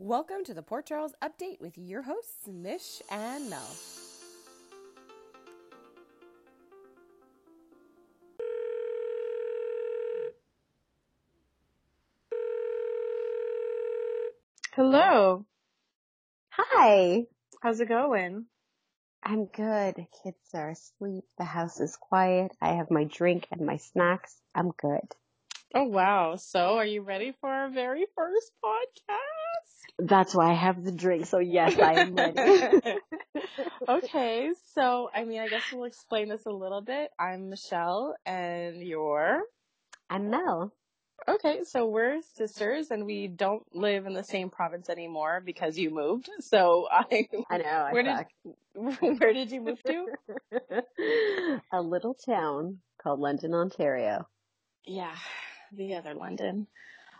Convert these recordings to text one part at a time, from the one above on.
Welcome to the Port Charles Update with your hosts, Mish and Mel. Hello. Hi. How's it going? I'm good. Kids are asleep. The house is quiet. I have my drink and my snacks. I'm good. Oh wow. So are you ready for our very first podcast? That's why I have the drink. So yes, I am ready. okay. So I mean I guess we'll explain this a little bit. I'm Michelle and you're I'm Mel. Okay, so we're sisters and we don't live in the same province anymore because you moved. So I I know. I where suck. did where did you move to? A little town called London, Ontario. Yeah, the other London.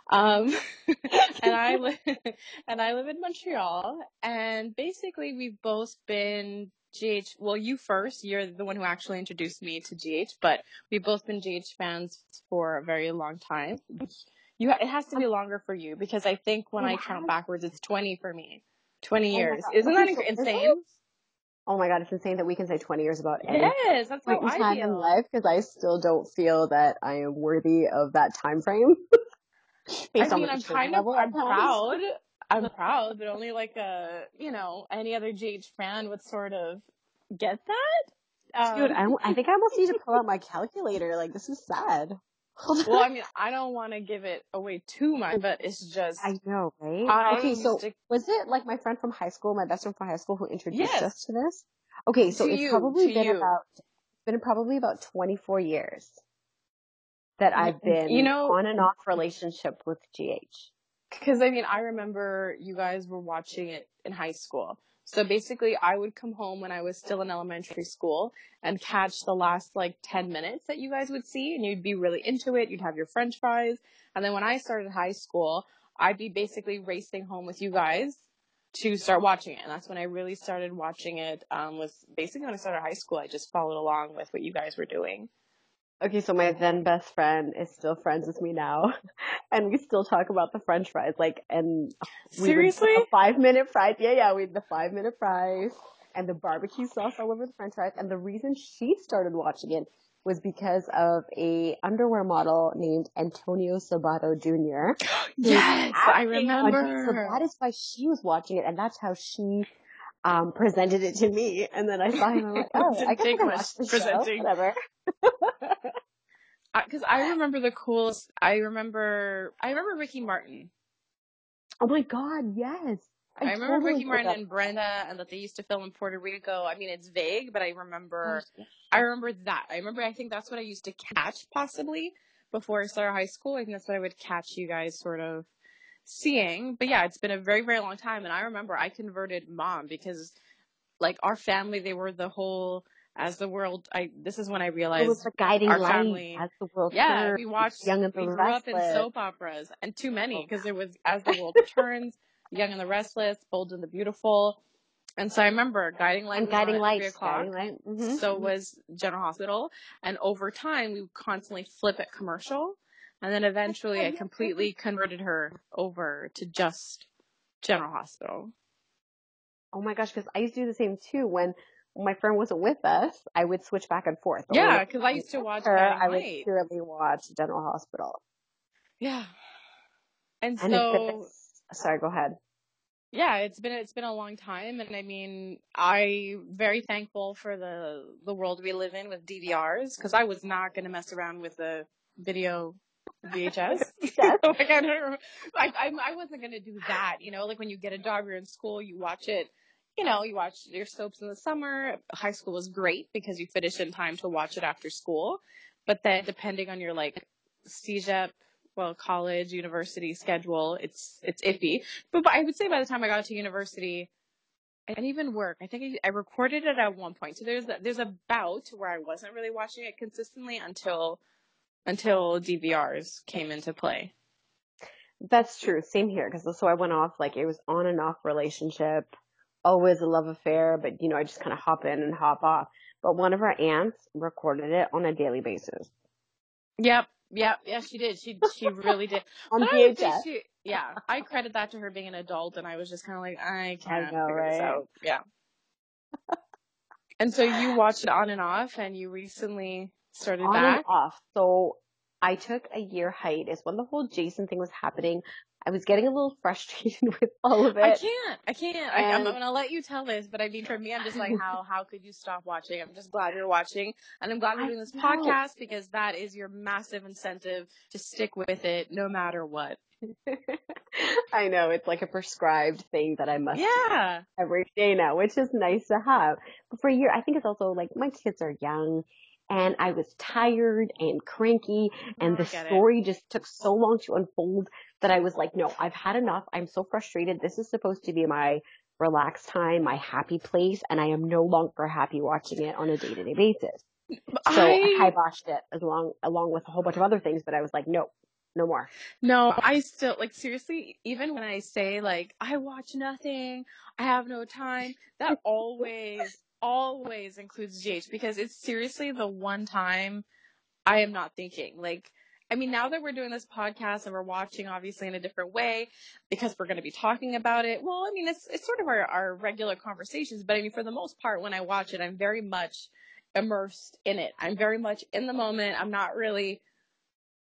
Um, and I live and I live in Montreal. And basically, we've both been GH. Well, you first. You're the one who actually introduced me to GH. But we've both been GH fans for a very long time. You, it has to be longer for you because I think when I count backwards, it's 20 for me. 20 Oh years. God. Isn't that Okay, so is insane? Oh my god, it's insane that we can say 20 years about any Yes, that's how point in I time in life because I still don't feel that I am worthy of that time frame. Based I mean, my I'm kind of, level I'm proud. I'm proud, but only like a, you know, any other GH fan would sort of get that. Dude, Um, I, I think I almost need to pull out my calculator. Like, this is sad. Well. I mean, I don't want to give it away too much, but it's just, I know, right? I okay, so to- was it like my friend from high school, my best friend from high school, who introduced Yes. us to this? Okay, so To it's you, probably to been you. about been probably about 24 years that I've been you know- on and off relationship with GH. Because I mean, I remember you guys were watching it in high school. So basically, I would come home when I was still in elementary school and catch the last like 10 minutes that you guys would see, and you'd be really into it. You'd have your french fries. And then when I started high school, I'd be basically racing home with you guys to start watching it. And that's when I really started watching it. Um, was basically when I started high school, I just followed along with what you guys were doing. Okay, so my then best friend is still friends with me now, and we still talk about the French fries. Like, and Seriously? the five minute fries. Yeah, yeah, we had the five minute fries and the barbecue sauce all over the French fries. And the reason she started watching it was because of a underwear model named Antonio Sabato Jr. Yes, I it. So remember. that is why she was watching it, and that's how she um presented it to me. And then I saw him, I'm like, oh, I can take watch much the show. Because I remember the coolest. I remember. I remember Ricky Martin. Oh my god, yes. I, remember totally Ricky Martin forgot. and Brenda, and that they used to film in Puerto Rico. I mean, it's vague, but I remember. Gosh, I remember that. I remember. I think that's what I used to catch possibly before I started high school. I think that's what I would catch you guys sort of seeing. But yeah, it's been a very very long time, and I remember I converted mom because like our family, they were the whole. As the world, I this is when I realized It was the guiding our light family- as the world Yeah, turned. we watched. Young and the we grew up in Restless. soap operas, and too many Oh. because there was As the World Turns, Young and the Restless, Bold and the Beautiful, and so I remember Guiding Light. and guiding light. three o'clock. Guiding light. hmm So was General Hospital, and over time we would constantly flip it commercial, and then eventually I completely converted her over to just General Hospital. Oh my gosh, because I used to do the same too. When my friend wasn't with us, I would switch back and forth. Or Yeah, because I used to watch her, I would purely watch General Hospital. Yeah, and And so sorry, go ahead. yeah, it's been it's been a long time, and I mean, I'm very thankful for the the world we live in with DVRs because I was not going to mess around with the video VHS. Yes. Oh like I, don't, I, I I wasn't going to do that. You know, like when you get a job, you're in school, you watch it. You know, you watch your soaps in the summer. High school was great because you finish in time to watch it after school. But then, depending on your like CEGEP, well, college, university schedule, it's it's iffy. But, but I would say by the time I got to university, and even work, I think I, I recorded it at one point. So there's a, there's a bout where I wasn't really watching it consistently until until DVRs came into play. That's true. Same here. Because so I went off like it was on and off relationship, always a love affair, but you know I just kind of hop in and hop off. But one of our aunts recorded it on a daily basis Yep, yep, yeah, she did. She she really did. on But I would say VHS. she, yeah, I credit that to her being an adult, and I was just kind of like, I can't know, figure this out. Yeah. and so you watched it on and off, and you recently started on back. and off. So I took a year hiatus when the whole Jason thing was happening. I was getting a little frustrated with all of it. I can't. I can't. I, I'm And- gonna let you tell this, but I mean, for me, I'm just like, how how could you stop watching? I'm just glad you're watching, and I'm glad we're doing this know. podcast because that is your massive incentive to stick with it no matter what. I know it's like a prescribed thing that I must do Yeah. every day now, which is nice to have. But for a year, I think it's also like my kids are young and I was tired and cranky and the get it. story just took so long to unfold that I was like, no, I've had enough. I'm so frustrated. This is supposed to be my relaxed time, my happy place, and I am no longer happy watching it on a day to day basis. So I I kiboshed it along, along with a whole bunch of other things, but I was like, no, no more. no, I still like seriously. Even when I say like I watch nothing, I have no time. That always, always includes GH because it's seriously the one time I am not thinking. Like, I mean, now that we're doing this podcast and we're watching obviously in a different way because we're going to be talking about it. Well, I mean, it's, it's sort of our, our regular conversations, but I mean, for the most part, when I watch it, I'm very much immersed in it. I'm very much in the moment. I'm not really,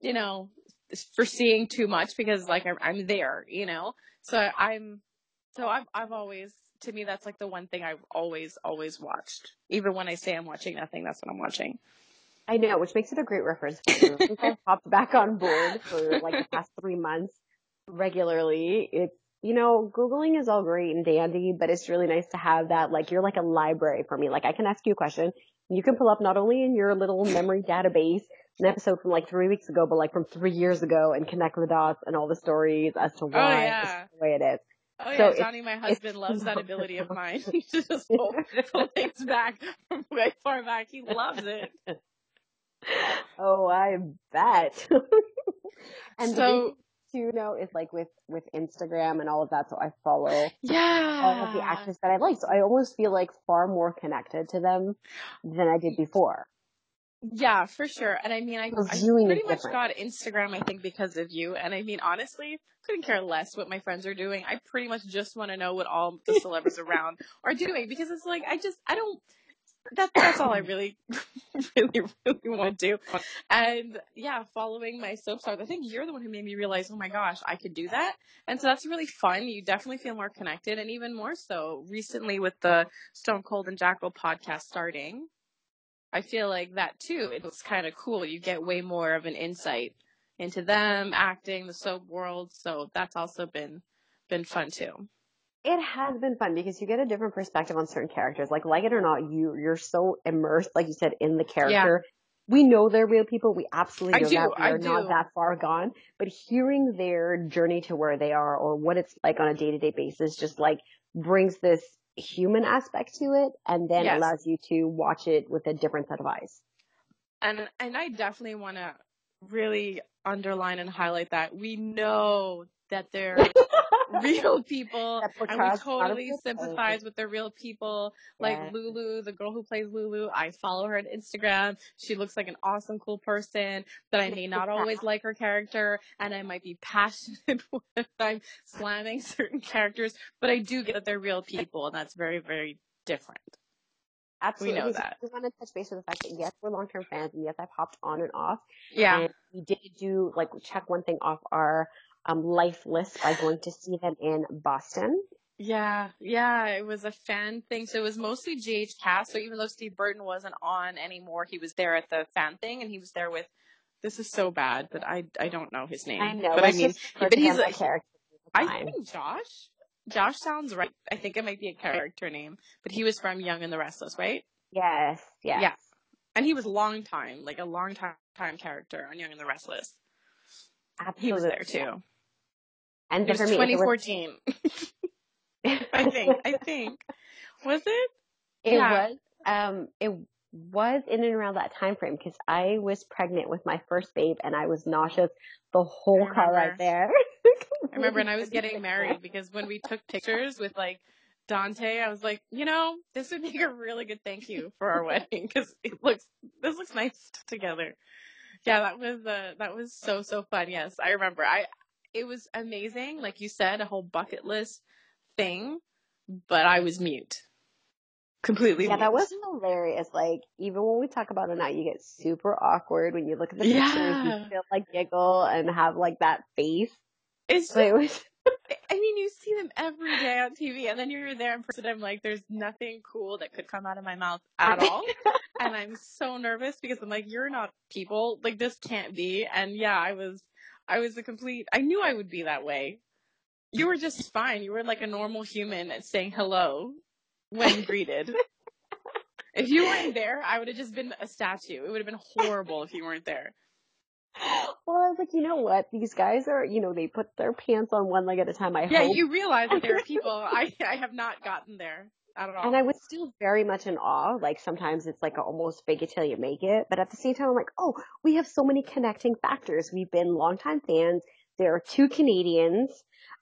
you know, foreseeing too much because like I'm, I'm there, you know? So I'm, so I've, I've always, to me, that's like the one thing I've always, always watched. Even when I say I'm watching nothing, that's what I'm watching. I know, which makes it a great reference. I've hopped back on board for like the past three months regularly, it's, you know, Googling is all great and dandy, but it's really nice to have that, like, you're like a library for me. Like, I can ask you a question, you can pull up not only in your little memory database an episode from like three weeks ago, but like from three years ago and connect the dots and all the stories as to oh, why yeah. it's the way it is. Oh yeah, So Johnny, my husband, loves that ability of mine. to just pull, pull things back from way far back. He loves it. Oh, I bet. and so big too now is like with with Instagram and all of that. So I follow yeah, all of the actors that I like. So I almost feel like far more connected to them than I did before. Yeah, for sure. And I mean, I, I pretty much different. got Instagram, I think, because of you. And I mean, honestly, couldn't care less what my friends are doing. I pretty much just want to know what all the celebrities around are doing because it's like I just I don't. That, that's all I really, really, really want to do. And yeah, following my soap stars, I think you're the one who made me realize, oh my gosh, I could do that. And so that's really fun. You definitely feel more connected, and even more so recently with the Stone Cold and Jackal podcast starting. I feel like that too. It's kind of cool. You get way more of an insight into them acting, the soap world. So that's also been been fun too. It has been fun because you get a different perspective on certain characters. Like, like it or not, you you're so immersed, like you said, in the character. We know they're real people. We absolutely know do, that. We are not that far gone. But hearing their journey to where they are or what it's like on a day to day basis just like brings this human aspect to it and then Yes. allows you to watch it with a different set of eyes. And and I definitely want to really underline and highlight that we know that they're real people and we child's not a totally sympathize with the real people like Yeah. lulu the girl who plays lulu i follow her on instagram she looks like an awesome cool person but i may not always like her character and i might be passionate when i'm slamming certain characters but i do get that they're real people and that's very very different Absolutely. We know that. I want to touch base with the fact that yes, we're long term fans and yes, I've hopped on and off. yeah And we did do like check one thing off our um, life list by going to see them in Boston. Yeah, yeah, it was a fan thing. So it was mostly GH cast. So even though Steve Burton wasn't on anymore, he was there at the fan thing, and he was there with. This is so bad, but I I don't know his name. I know, but I mean, but he's a- character. I think Josh. Josh sounds right. I think it might be a character name, but he was from Young and the Restless, right? Yes, yes. Yeah. And he was long time, like a long time time character on Young and the Restless. Absolutely. He was there too. And It was for me, it was, 2014, I think. I think was it? it yeah. was, um, it was in and around that time frame because I was pregnant with my first babe and I was nauseous the whole car right there. I remember when I was getting married because when we took pictures with like Dante, I was like, you know, this would make a really good thank you for our wedding because it looks this looks nice together. Yeah, that was uh that was so so fun. Yes, I remember. I it was amazing. Like you said, a whole bucket list thing, but I was mute. Completely Yeah, mute. that was hilarious. Like, even when we talk about it now, you get super awkward when you look at the pictures. Yeah. You feel like giggle and have like that face. It's But it was, I mean, you see them every day on TV, and then you're there in person. I'm like, there's nothing cool that could come out of my mouth at all. and I'm so nervous because I'm like, you're not people. Like, this can't be. And yeah, I was, I was a complete, I knew I would be that way. You were just fine. You were like a normal human at saying hello when greeted. If you weren't there, I would have just been a statue. It would have been horrible if you weren't there. well, I was like, you know what? These guys are, you know, they put their pants on one leg at a time. I Yeah, hope. you realize that there are people. I I have not gotten there at all. And I was still very much in awe. Like sometimes it's like almost fake it till you make it. But at the same time, I'm like, oh, we have so many connecting factors. We've been longtime fans. There are two Canadians.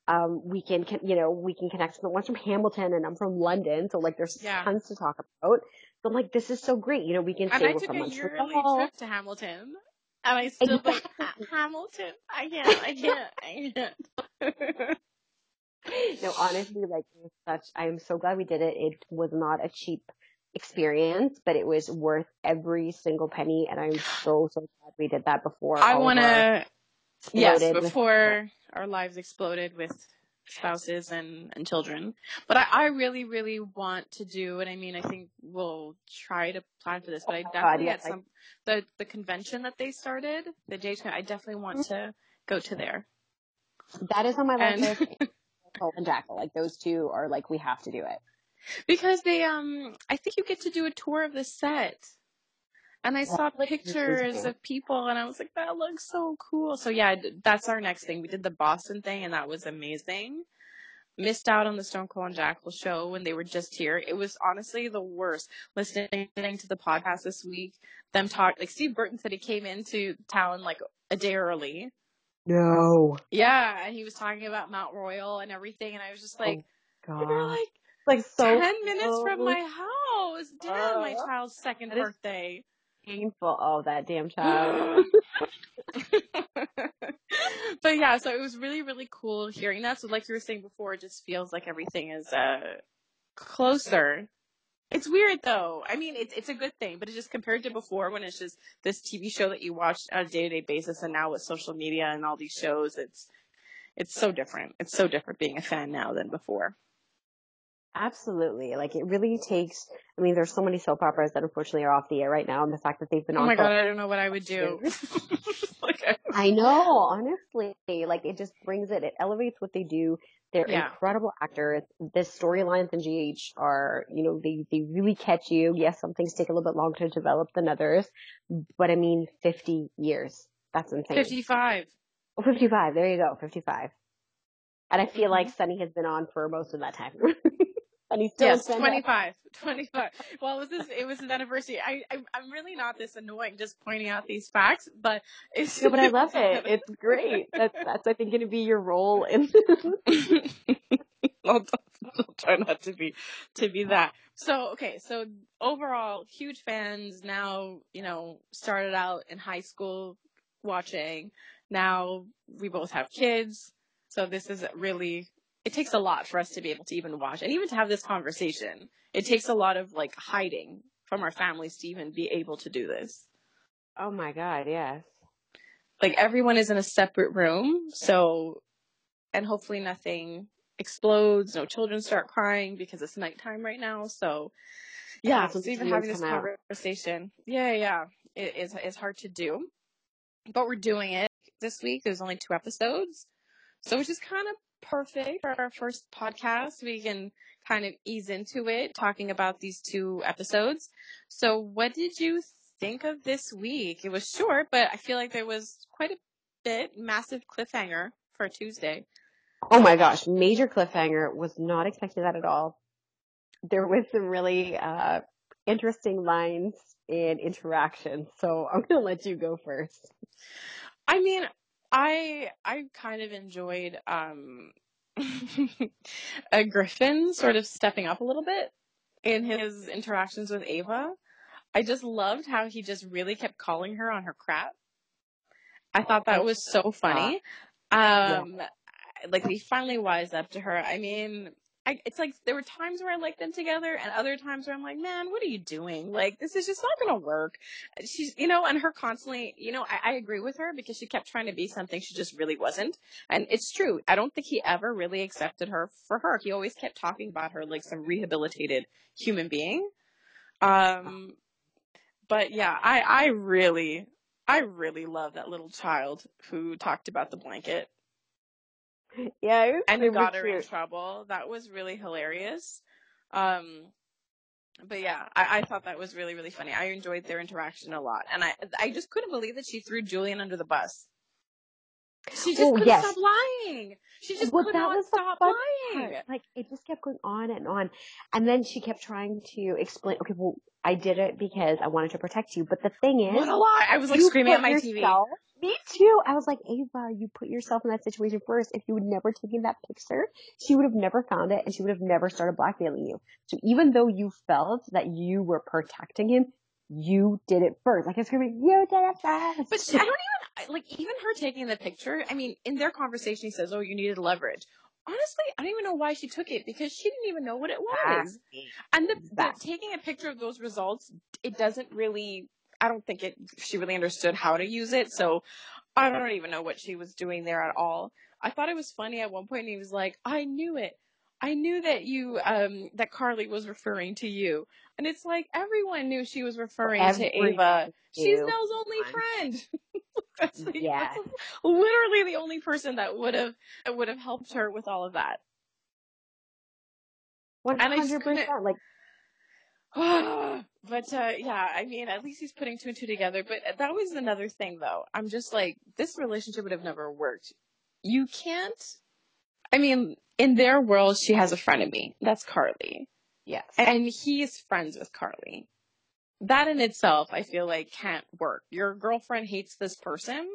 Um, we can, you know, we can connect. One's from Hamilton and I'm from London. So like there's Yeah. tons to talk about. But like this is so great. You know, we can and I took a yearly trip to Hamilton, and I still like Exactly. Hamilton. I can't. I can't. I can't. no, honestly, like such. I'm so glad we did it. It was not a cheap experience, but it was worth every single penny. And I'm so so glad we did that before. I want to. Yes, before our lives exploded with spouses and and children. But I, I really, really want to do, and I mean, I think we'll try to plan for this. But I Oh, God, definitely yeah, at like- some the the convention that they started, the JHCon, I definitely want mm-hmm. to go to there. That is on my And- list. Cold and Jackal, like those two are like we have to do it. because they um I think you get to do a tour of the set. And I saw pictures of people and I was like that looks so cool. So yeah, that's our next thing. We did the Boston thing and that was amazing. Missed out on the Stone Cold and Jackal show when they were just here. It was honestly the worst. Listening to the podcast this week, them talk like Steve Burton said he came into town like a day early. No, Yeah, and he was talking about Mount Royal and everything and I was just like God, we were like like so 10 minutes from my house. Damn, my Uh, child's second birthday. painful. Oh, that damn child. but yeah, so it was really, really cool hearing that. So like you were saying before, it just feels like everything is uh closer. It's weird though. I mean, it's it's a good thing, but it's just compared to before when it's just this TV show that you watch on a day to day basis, and now with social media and all these shows, it's it's so different. It's so different being a fan now than before. Absolutely. Like it really takes. I mean, there's so many soap operas that unfortunately are off the air right now, and the fact that they've been Oh on. my god, I don't know what I would do. like, I know, honestly, like it just brings it. It elevates what they do. They're Yeah. incredible actors. The storylines in GH are, you know, they they really catch you. Yes, some things take a little bit longer to develop than others, but I mean, 50 years. That's insane. 55. Oh, 55. There you go. 55. And I feel Mm-hmm. like Sonny has been on for most of that time. and he's still Yes, Sonny. 25. 25. Well, it was this, it was his anniversary. I, I, I'm really not this annoying just pointing out these facts, but it's. No, but I love it. It's great. That's, that's I think, going to be your role in I'll, I'll try not to be to be that. So okay, so overall, huge fans. Now you know, started out in high school watching. Now we both have kids, so this is really. It takes a lot for us to be able to even watch and even to have this conversation. It takes a lot of like hiding from our families to even be able to do this. Oh my god, yes. like everyone is in a separate room so and hopefully nothing explodes no children start crying because it's nighttime right now so yeah so even having this come out. conversation yeah yeah it is it's hard to do but we're doing it this week there's only two episodes so which is kind of perfect for our first podcast we can kind of ease into it talking about these two episodes so what did you think of this week? It was short, but I feel like there was quite a bit massive cliffhanger for Tuesday. Oh my gosh, major cliffhanger. Was not expecting that at all. There was some really uh interesting lines and interaction. So I'm gonna let you go first. I mean, I I kind of enjoyed um a Griffin sort of stepping up a little bit in his interactions with Ava. I just loved how he just really kept calling her on her crap. I thought that was so funny. Um, like he finally wised up to her. I mean, I, it's like there were times where I liked them together, and other times where I'm like, man, what are you doing? Like this is just not gonna work. She's, you know, and her constantly, you know, I, I agree with her because she kept trying to be something she just really wasn't, and it's true. I don't think he ever really accepted her for her. He always kept talking about her like some rehabilitated human being. Um, but yeah, I I really I really love that little child who talked about the blanket Yeah, it and got her in trouble. That was really hilarious. Um, but yeah, I, I thought that was really really funny. I enjoyed their interaction a lot, and I I just couldn't believe that she threw Julian under the bus. She just Well, couldn't yes. stop lying. She just Well, could that not was stop lying. part. Like it just kept going on and on, and then she kept trying to explain. Okay, well, I did it because I wanted to protect you, but the thing is, What a lie! I was like screaming at my TV. Me too. I was like, Ava, you put yourself in that situation first. If you would never taken that picture, she would have never found it and she would have never started blackmailing you. So even though you felt that you were protecting him, you did it first. Like I was screaming, you did it first. But I don't even like even her taking the picture. I mean, in their conversation, he says, "Oh, you needed leverage." Honestly, I don't even know why she took it because she didn't even know what it was. And the, the taking a picture of those results, it doesn't really. I don't think it. She really understood how to use it, so I don't even know what she was doing there at all. I thought it was funny at one point. He was like, "I knew it. I knew that you, um, that Carly was referring to you." And it's like everyone knew she was referring to Ava. She's. Nelle's only friend. that's, the, Yes. that's literally the only person that would have that would have helped her with all of that. One And I just hundred percent. Like but uh yeah, I mean, at least he's putting two and two together. But that was another thing, though. I'm just like, this relationship would have never worked. You can't. I mean, in their world, she has a frenemy. That's Carly, yes. and he is friends with Carly. That in itself, I feel like can't work. Your girlfriend hates this person,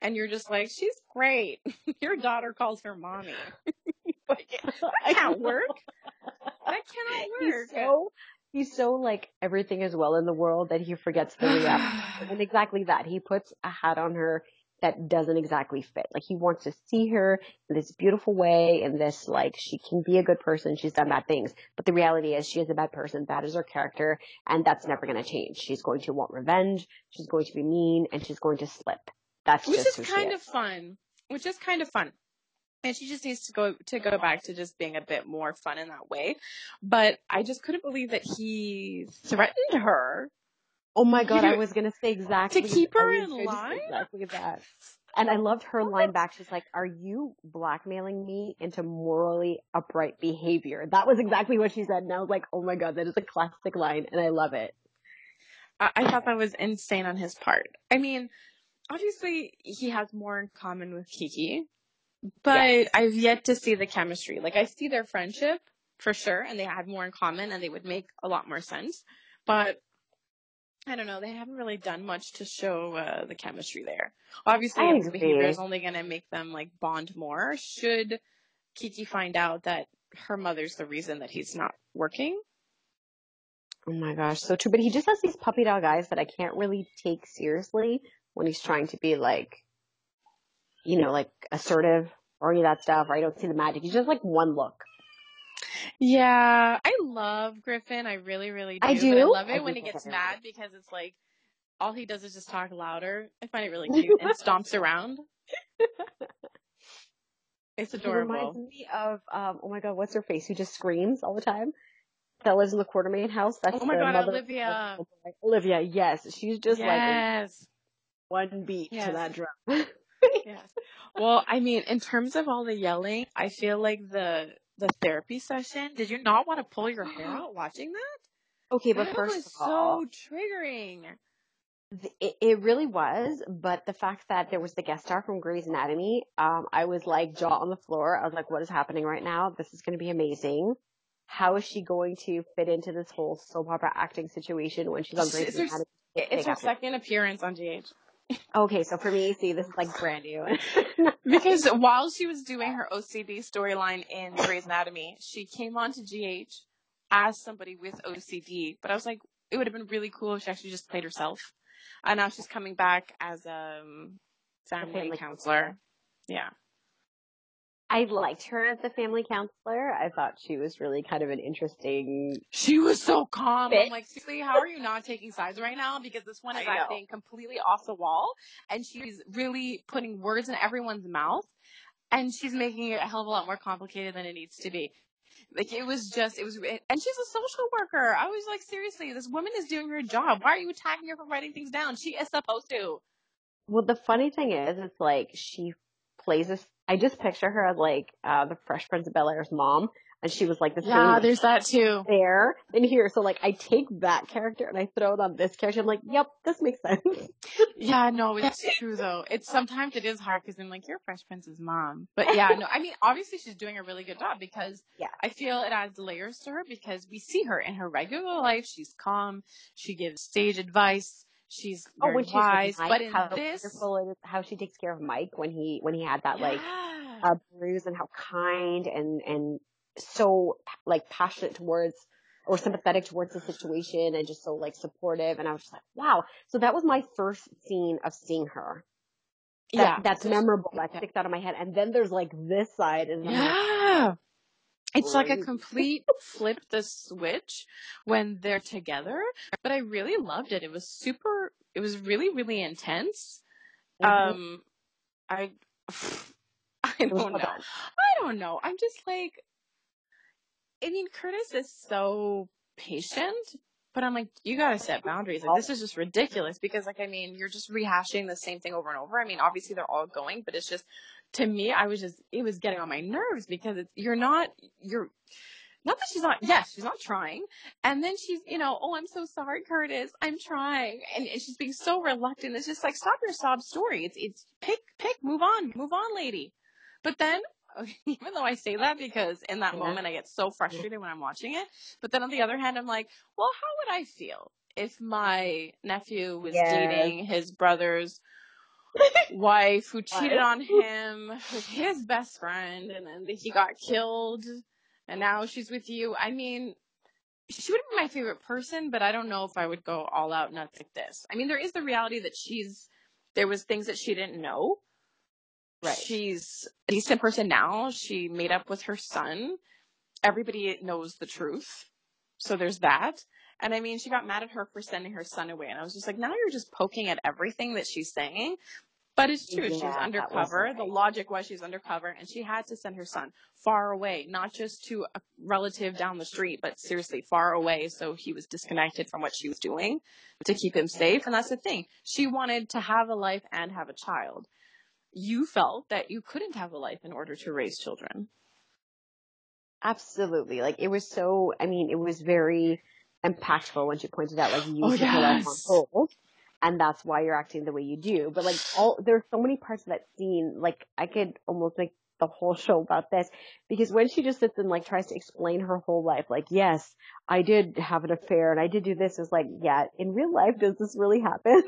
and you're just like, she's great. Your daughter calls her mommy. like, that can't work. That cannot He's work. so he's so like everything is well in the world that he forgets the reality. and exactly that. He puts a hat on her that doesn't exactly fit. Like he wants to see her in this beautiful way in this like she can be a good person, she's done bad things. But the reality is she is a bad person, that is her character, and that's never gonna change. She's going to want revenge, she's going to be mean, and she's going to slip. That's which just is kind of fun. Which is kind of fun. And she just needs to go to go back to just being a bit more fun in that way. But I just couldn't believe that he threatened her. Oh my god, You- I was gonna say exactly To keep her oh, in to say line? Exactly that. And I loved her line back. She's like, "Are you blackmailing me into morally upright behavior?" That was exactly what she said, and I was like, "Oh my god, that is a classic line, and I love it." I, I thought that was insane on his part. I mean, obviously he has more in common with Kiki, but Yes. I've yet to see the chemistry. Like I see their friendship for sure, and they had more in common, and they would make a lot more sense. But I don't know. They haven't really done much to show uh, the chemistry there. Obviously, his behavior is only going to make them like bond more. Should Kiki find out that her mother's the reason that he's not working? Oh my gosh, so true. But he just has these puppy dog eyes that I can't really take seriously when he's trying to be like, you know, like assertive or any of that stuff. Or I don't see the magic. He's just like one look. Yeah, I love Griffin. I really, really do. I But I do? love I it when he gets mad because it's like all he does is just talk louder. I find it really cute and stomps around. It's He adorable. reminds me of um oh my god, what's her face? Who just screams all the time? That lives in the Quartermaine house. That's Oh my God, mother- Olivia. Olivia, yes, she's just like yes. one beat Yes. to that drum. yes. Well, I mean, in terms of all the yelling, I feel like the the therapy session. Did you not want to pull your hair out watching that? okay, but that first was of all, it was so triggering. it, it really was. But the fact that there was the guest star from Grey's Anatomy, um, I was like jaw on the floor. I was like, what is happening right now? This is going to be amazing. How is she going to fit into this whole soap opera acting situation when she's on Grey's Anatomy? It's her second appearance on GH. Okay, so for me, see, this is like brand new. Because while she was doing her OCD storyline in Grey's Anatomy, she came on to GH as somebody with OCD. But I was like, it would have been really cool if she actually just played herself. And now she's coming back as um family family counselor. Yeah. I liked her as the family counselor. I thought she was really kind of an interesting. She was so calm. Bit. I'm like, seriously, how are you not taking sides right now? Because this one is I know. acting completely off the wall, and she's really putting words in everyone's mouth, and she's making it a hell of a lot more complicated than it needs to be. Like it was just, it was, and she's a social worker. I was like, seriously, this woman is doing her job. Why are you attacking her for writing things down? She is supposed to. Well, the funny thing is, it's like she plays this. I just picture her as like uh the Fresh Prince of Bel Air's mom, and she was like the Yeah, same there's that too. there and here. So like, I take that character and I throw it on this character. I'm like, yep, this makes sense. Yeah, no, it's true though. It's sometimes it is hard because I'm like, you're Fresh Prince's mom. But yeah, no, I mean, obviously she's doing a really good job because Yeah. I feel it adds layers to her because we see her in her regular life. She's calm. She gives stage advice. She's Oh, very when she's wise. with Mike, but in how this, wonderful it is, how she takes care of Mike when he when he had that like Yeah. uh, bruise, and how kind and and so like passionate towards or sympathetic towards the situation, and just so like supportive. And I was just like, wow. So that was my first scene of seeing her. That, yeah, that's memorable. That sticks out of my head. And then there's like this side, and I'm like, It's like a complete flip the switch when they're together. But I really loved it. It was super, it was really, really intense. mhm. Um, I, I don't know. I don't know. I'm just like, I mean, Curtis is so patient, but I'm like, you gotta set boundaries. Like, this is just ridiculous because, like, I mean, you're just rehashing the same thing over and over. I mean, obviously they're all going, but it's just, to me, I was just, it was getting on my nerves because it's, you're not, you're, not that she's not, yes, she's not trying. And then she's, you know, oh, I'm so sorry, Curtis. I'm trying. And, and she's being so reluctant. It's just like, stop your sob story. It's, it's pick, pick, move on, move on, lady. But then, even though I say that because in that Yeah. moment I get so frustrated when I'm watching it, but then on the other hand, I'm like, well, how would I feel if my nephew was Yes. dating his brother's wife who cheated on him with his best friend and then he got killed and now she's with you? I mean, she wouldn't be my favorite person, but I don't know if I would go all out nuts like this. I mean, there is the reality that she's, there was things that she didn't know Right. She's a decent person now. She made up with her son. Everybody knows the truth. So there's that. And I mean, she got mad at her for sending her son away. And I was just like, now you're just poking at everything that she's saying. But it's true. Yeah, she's undercover. The logic was she's undercover and she had to send her son far away, not just to a relative down the street, but seriously far away. So he was disconnected from what she was doing to keep him safe. And that's the thing. She wanted to have a life and have a child you felt that you couldn't have a life in order to raise children. Absolutely. Like it was so, I mean, it was very impactful when she pointed out like you Oh, put your life on hold and that's why you're acting the way you do. But like all, there's so many parts of that scene, like I could almost make the whole show about this because when she just sits and like tries to explain her whole life, like, yes, I did have an affair and I did do this, it's like, yeah, in real life, does this really happen?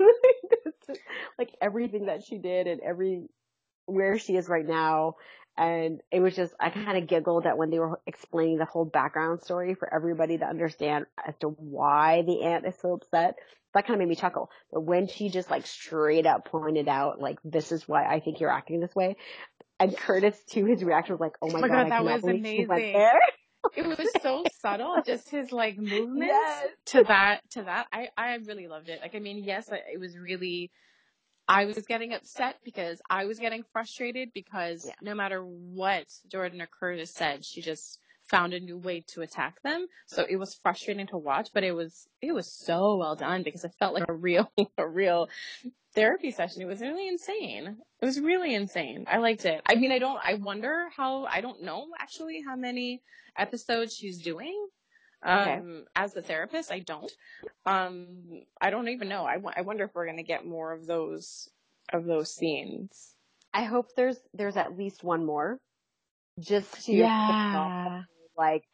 like everything that she did and every, where she is right now. And it was just, I kind of giggled at when they were explaining the whole background story for everybody to understand as to why the aunt is so upset. That kind of made me chuckle. But when she just like straight up pointed out, like, this is why I think you're acting this way. And Curtis too, his reaction was like, oh, oh my, my god, God, that was believe she went amazing. It was so subtle, just his like movements Yes. to that to that. I I really loved it. Like I mean, yes, it was really. I was getting upset because I was getting frustrated because Yeah. no matter what Jordan or Curtis said, she just found a new way to attack them. So it was frustrating to watch, but it was it was so well done because it felt like a real a real therapy session. It was really insane. It was really insane. I liked it. I mean, I don't, I wonder how, I don't know actually how many episodes she's doing. Um, Okay. as the therapist, I don't. Um, I don't even know. I, w- I wonder if we're going to get more of those, of those scenes. I hope there's, there's at least one more. Just to Yeah. like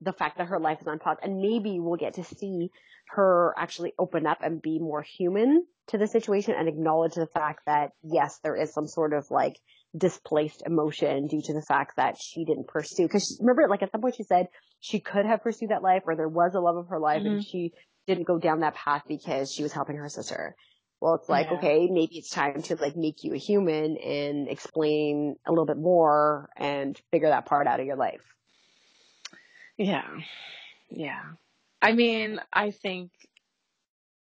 the fact that her life is unpaused and maybe we'll get to see her actually open up and be more human to the situation and acknowledge the fact that yes, there is some sort of like displaced emotion due to the fact that she didn't pursue. Cause remember, like at some point she said she could have pursued that life or there was a love of her life and mm-hmm. she didn't go down that path because she was helping her sister. Well, it's like, Yeah. okay, maybe it's time to like make you a human and explain a little bit more and figure that part out of your life. Yeah. Yeah. I mean, I think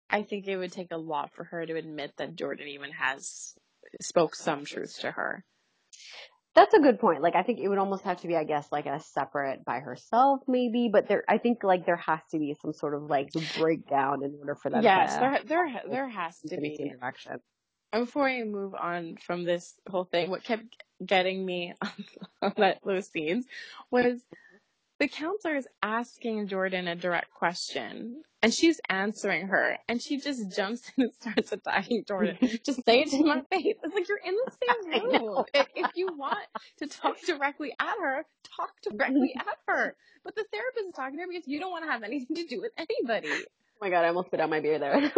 I think it would take a lot for her to admit that Jordan even has spoke some truth to her. That's a good point. Like, I think it would almost have to be, I guess, like a separate by herself, maybe. But there, I think like there has to be some sort of like breakdown in order for them. Yes, to there there there has to move in the same be. And before I move on from this whole thing, what kept getting me on that, those scenes was the counselor is asking Jordan a direct question, and she's answering her, and she just jumps in and starts attacking Jordan. just say it to my face. It's like you're in the same room. If, if you want to talk directly at her, talk directly at her. But the therapist is talking to her because you don't want to have anything to do with anybody. Oh my god, I almost put out my beer there.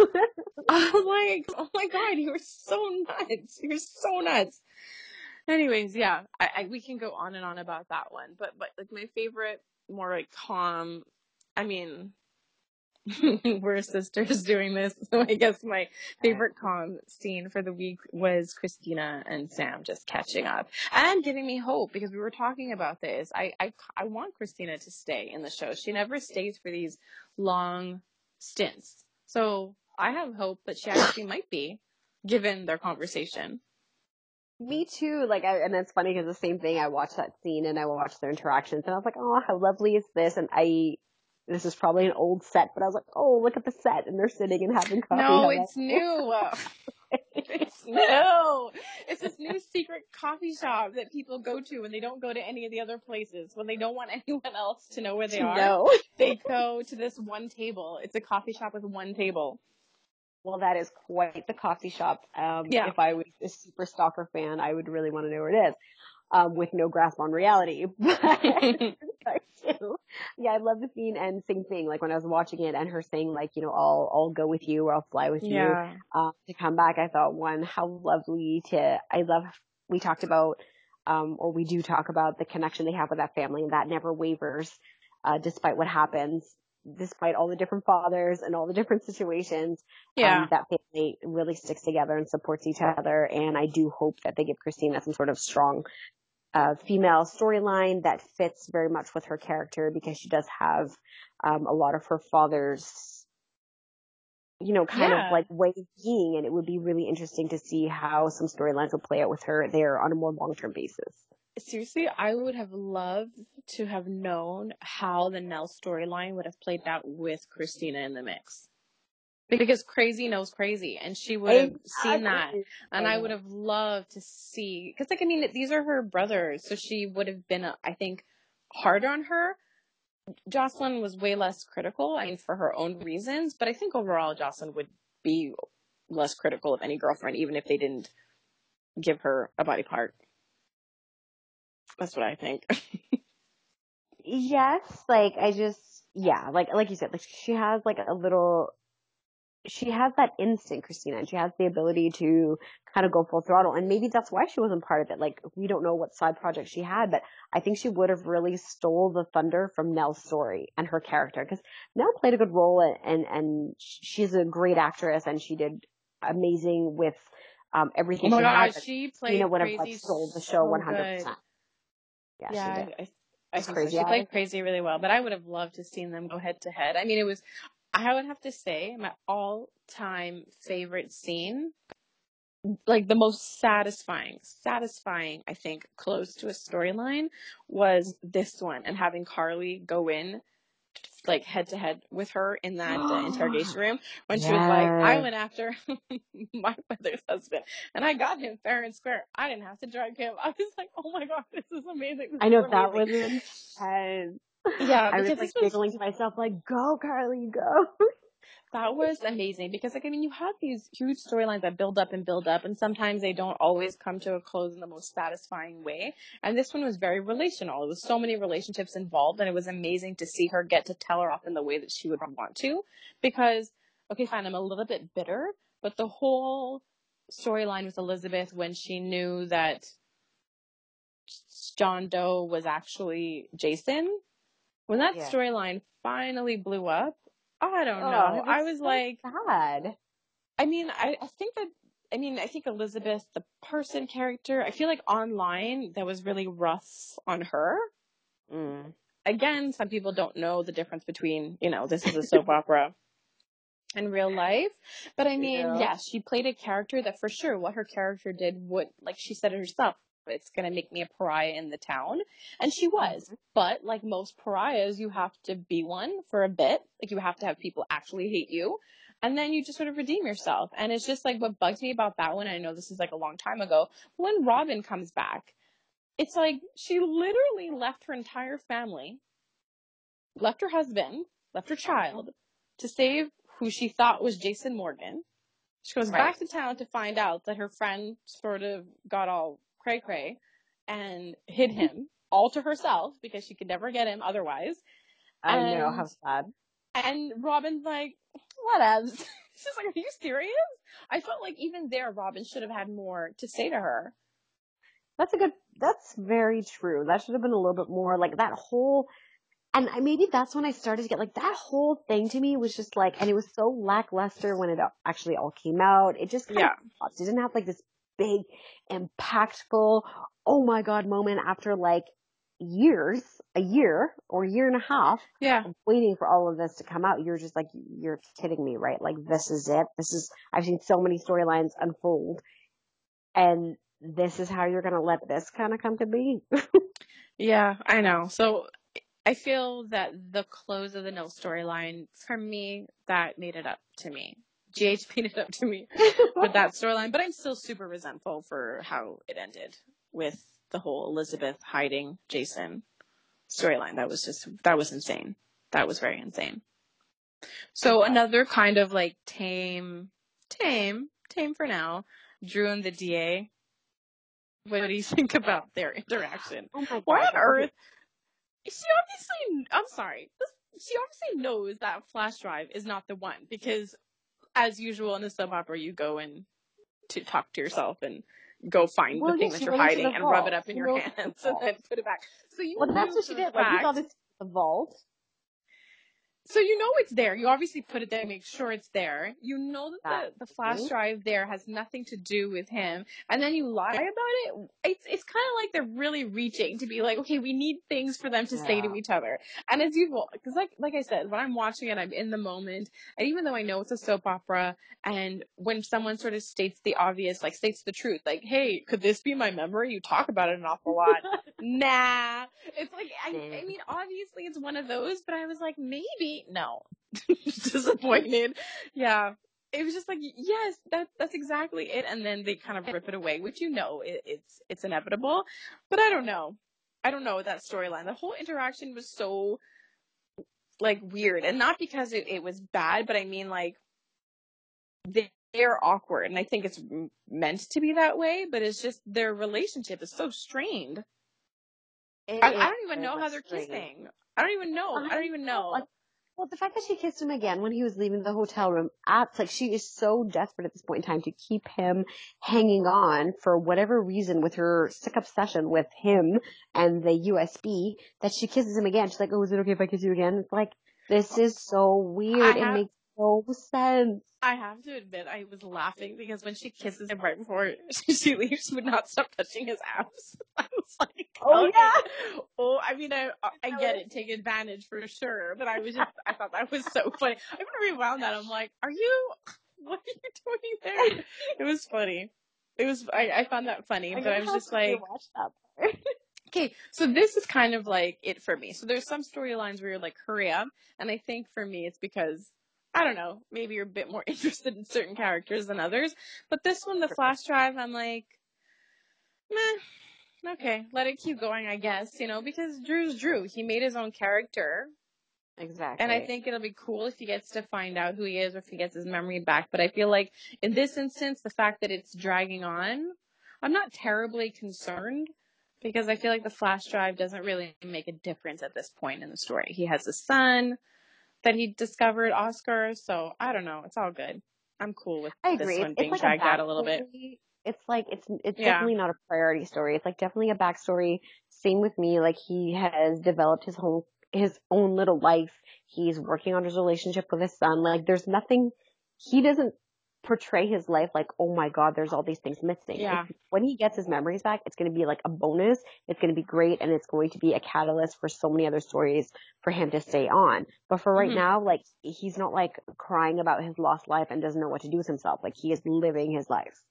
I'm like, oh my god, you were so nuts. You're so nuts. Anyways, yeah, I, I we can go on and on about that one, but but like my favorite, more like calm. I mean, hmm. we're sisters doing this, so I guess my favorite calm scene for the week was Kristina and Sam just catching up and giving me hope because we were talking about this. I I I want Kristina to stay in the show. She never stays for these long stints. So I have hope that she actually might be, given their conversation. Me too. Like, I, and it's funny because the same thing. I watched that scene and I watched their interactions, and I was like, "Oh, how lovely is this?" And I, this is probably an old set, but I was like, "Oh, look at the set," and they're sitting and having coffee. No, it's new. it's new. It's this new secret coffee shop that people go to when they don't go to any of the other places. When they don't want anyone else to know where they are, No. they go to this one table. It's a coffee shop with one table. Well, that is quite the coffee shop. Um, Yeah. If I was a super stalker fan, I would really want to know where it is. Um, with no grasp on reality. But I do. Yeah, I love the scene and same thing. Like when I was watching it and her saying like, you know, I'll, I'll go with you or I'll fly with you. um, to come back. I thought one, how lovely to, I love, we talked about, um, or we do talk about the connection they have with that family and that never wavers, uh, despite what happens, despite all the different fathers and all the different situations. Yeah. Um, that family really sticks together and supports each other. And I do hope that they give Kristina some sort of strong, uh, female storyline that fits very much with her character because she does have, um, a lot of her father's you know, kind Yeah. of like way of being, and it would be really interesting to see how some storylines will play out with her there on a more long term basis. Seriously, I would have loved to have known how the Nelle storyline would have played out with Kristina in the mix. Because crazy knows crazy, and she would have seen that. And I would have loved to see, because like I mean, these are her brothers, so she would have been, I think, harder on her. Josslyn was way less critical, I mean, for her own reasons, but I think overall Josslyn would be less critical of any girlfriend, even if they didn't give her a body part. That's what I think. Yes, like I just yeah, like like you said, like she has like a little she has that instinct, Kristina, and she has the ability to kind of go full throttle. And maybe that's why she wasn't part of it. Like we don't know what side project she had, but I think she would have really stole the thunder from Nelle's story and her character because Nelle played a good role and, and and she's a great actress and she did amazing with um oh everything my she had. god, but she played Kristina would have crazy like stole the show one hundred good. percent. Yeah, Yeah, she I, did. I, I It's think so. crazy. She played crazy really well, but I would have loved to seen them go head to head. I mean, it was, I would have to say, my all time favorite scene, like the most satisfying, satisfying, I think, close to a storyline was this one and having Carly go in like head to head with her in that uh, interrogation room when she was like, I went after my brother's husband and I got him fair and square. I didn't have to drug him. I was like, oh my god, this is amazing. This I know that was intense. Yeah, I was like was giggling to myself, like, "Go, Carly, go!" that was amazing because like I mean you have these huge storylines that build up and build up and sometimes they don't always come to a close in the most satisfying way. And this one was very relational. It was so many relationships involved and it was amazing to see her get to tell her off in the way that she would want to. Because okay, fine, I'm a little bit bitter, but the whole storyline with Elizabeth when she knew that John Doe was actually Jason, when that Yeah. storyline finally blew up, I don't Oh, know. was I was so like, sad. I mean, I, I think that I mean, I think Elizabeth, the person character, I feel like online that was really rough on her. Mm. Again, some people don't know the difference between, you know, this is a soap opera and real life. But I mean, Yeah. yes, she played a character that for sure what her character did would, like she said it herself, it's going to make me a pariah in the town. And she was. Mm-hmm. But like most pariahs, you have to be one for a bit. Like you have to have people actually hate you. And then you just sort of redeem yourself. And it's just like what bugs me about that one. I know this is like a long time ago. When Robin comes back, it's like she literally left her entire family, left her husband, left her child to save who she thought was Jason Morgan. She goes Right. back to town to find out that her friend sort of got all cray cray and hid him all to herself because she could never get him otherwise. I know And- how sad. And Robin's like, whatevs. She's like, are you serious? I felt like even there, Robin should have had more to say to her. That's a good. That's very true. That should have been a little bit more like that whole. And I, maybe that's when I started to get like that whole thing to me was just like, and it was so lackluster when it actually all came out. It just kind Yeah. of. It didn't have like this big, impactful, oh my god moment after like years, a year or a year and a half Yeah. waiting for all of this to come out. You're just like, you're kidding me, right? Like this is it. This is. I've seen so many storylines unfold, and this is how you're gonna let this kind of come to be. Yeah, I know. So I feel that the close of the no storyline, for me, that made it up to me. GH it up to me with that storyline, but I'm still super resentful for how it ended with the whole Elizabeth hiding Jason storyline. That was just, that was insane. That was very insane. So another kind of like tame, tame, tame for now, Drew and the DA. What do you think about their interaction? Oh Why on earth? She obviously, I'm sorry, this- she obviously knows that flash drive is not the one because, as usual in a soap opera, you go in to talk to yourself and go find Well, the thing that you're hiding and rub it up in She your knows it's the hands and then put it back. So you Well, that's what she did. Like, we fact- saw this the vault. So you know it's there. You obviously put it there, make sure it's there. You know that the, the flash drive there has nothing to do with him, and then you lie about it. It's it's kind of like they're really reaching to be like, okay, we need things for them to say to each other, and as usual, because like like I said, when I'm watching it, I'm in the moment, and even though I know it's a soap opera, and when someone sort of states the obvious, like states the truth, like, hey, could this be my memory? You talk about it an awful lot. nah, it's like I, I mean, obviously it's one of those, but I was like, maybe no, disappointed. Yeah, it was just like, yes, that that's exactly it, and then they kind of rip it away, which you know it, it's it's inevitable, but I don't know, I don't know that storyline. The whole interaction was so like weird, and not because it, it was bad, but I mean like they. They're awkward, and I think it's meant to be that way. But it's just their relationship is so strained. I, I don't even know how they're strange. kissing. I don't even know. I don't even know. Like, well, the fact that she kissed him again when he was leaving the hotel room, it's like she is so desperate at this point in time to keep him hanging on for whatever reason with her sick obsession with him and the USB that she kisses him again. She's like, "Oh, is it okay if I kiss you again?" It's like this is so weird. Have- it makes no sense. I have to admit, I was laughing because when she kisses him right before she leaves, she would not stop touching his abs. I was like, Oh, okay. yeah. Oh, I mean, I I get it, take advantage for sure. But I was just, I thought that was so funny. I even rewound that. I'm like, are you? What are you doing there? It was funny. It was. I, I found that funny, but I was just like, watch that part. Okay, so this is kind of like it for me. So there's some storylines where you're like, hurry up. And I think for me, it's because, I don't know, maybe you're a bit more interested in certain characters than others. But this one, the flash drive, I'm like, meh, okay, let it keep going, I guess, you know, because Drew's Drew. He made his own character. Exactly. And I think it'll be cool if he gets to find out who he is or if he gets his memory back. But I feel like in this instance, the fact that it's dragging on, I'm not terribly concerned because I feel like the flash drive doesn't really make a difference at this point in the story. He has a son that he discovered, Oscar, so I don't know. It's all good. I'm cool with I this one It's, being like dragged a out a little bit. It's like it's it's Yeah. definitely not a priority story. It's like definitely a backstory. Same with me. Like he has developed his whole his own little life. He's working on his relationship with his son. Like there's nothing. He doesn't portray his life like, oh my god, there's all these things missing. Yeah. When he gets his memories back, it's going to be like a bonus. It's going to be great, and it's going to be a catalyst for so many other stories for him to stay on. But for right Mhm. now, like he's not like crying about his lost life and doesn't know what to do with himself. Like he is living his life.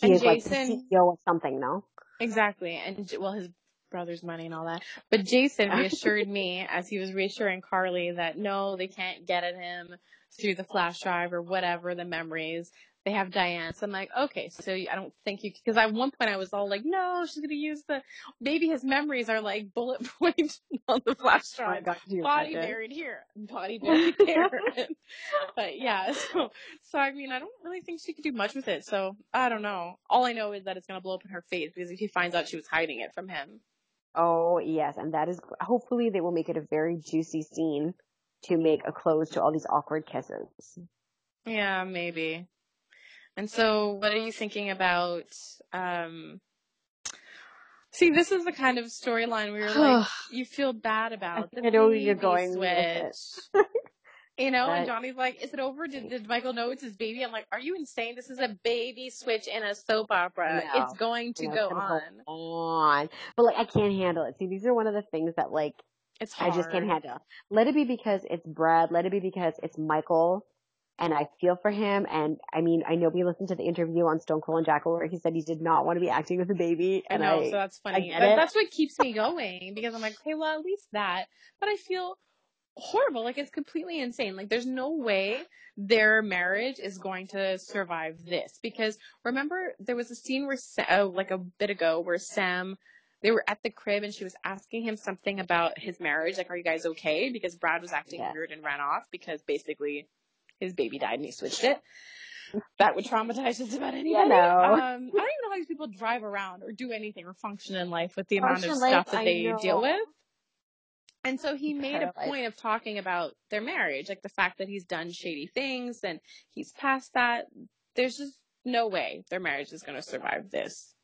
He And is like Jason- the CEO of something, no? Exactly. And well, his brother's money and all that. But Jason reassured me as he was reassuring Carly that no, they can't get at him through the flash drive or whatever the memories. They have Diane. So I'm like, okay, so I don't think you, because at one point I was all like, no, she's going to use the, maybe his memories are like bullet point on the flash Oh drive. could you Body buried here, body buried there. but yeah, so so I mean, I don't really think she could do much with it. So I don't know. All I know is that it's gonna blow up in her face because if he finds out she was hiding it from him. Oh yes, and that is hopefully they will make it a very juicy scene to make a close to all these awkward kisses. Yeah, maybe. And so, what are you thinking about? Um, see, this is the kind of storyline where you're like, you feel bad about. The I know you're going switch. You know, and Johnny's like, "Is it over? Did, did Michael know it's his baby?" I'm like, "Are you insane? This is a baby switch in a soap opera. No. It's going to go on. on. But like I can't handle it. See, these are one of the things that like It's hard. I just can't handle. Let it be because it's Brad. Let it be because it's Michael. And I feel for him. And I mean, I know we listened to the interview on Stone Cold and Jackal where he said he did not want to be acting with a baby. And I know, I, so that's funny. But that's what keeps me going because I'm like, okay, well, at least that. But I feel horrible. Like it's completely insane. Like there's no way their marriage is going to survive this because remember there was a scene where Sa- uh, like a bit ago where Sam they were at the crib and she was asking him something about his marriage like are you guys okay because Brad was acting Yeah. weird and ran off because basically his baby died and he switched it that would traumatize just about anybody know. um, I don't even know how these people drive around or do anything or function in life with the amount of life, stuff that I they deal with and so he made a point of talking about their marriage, like the fact that he's done shady things and he's past that. There's just no way their marriage is going to survive this.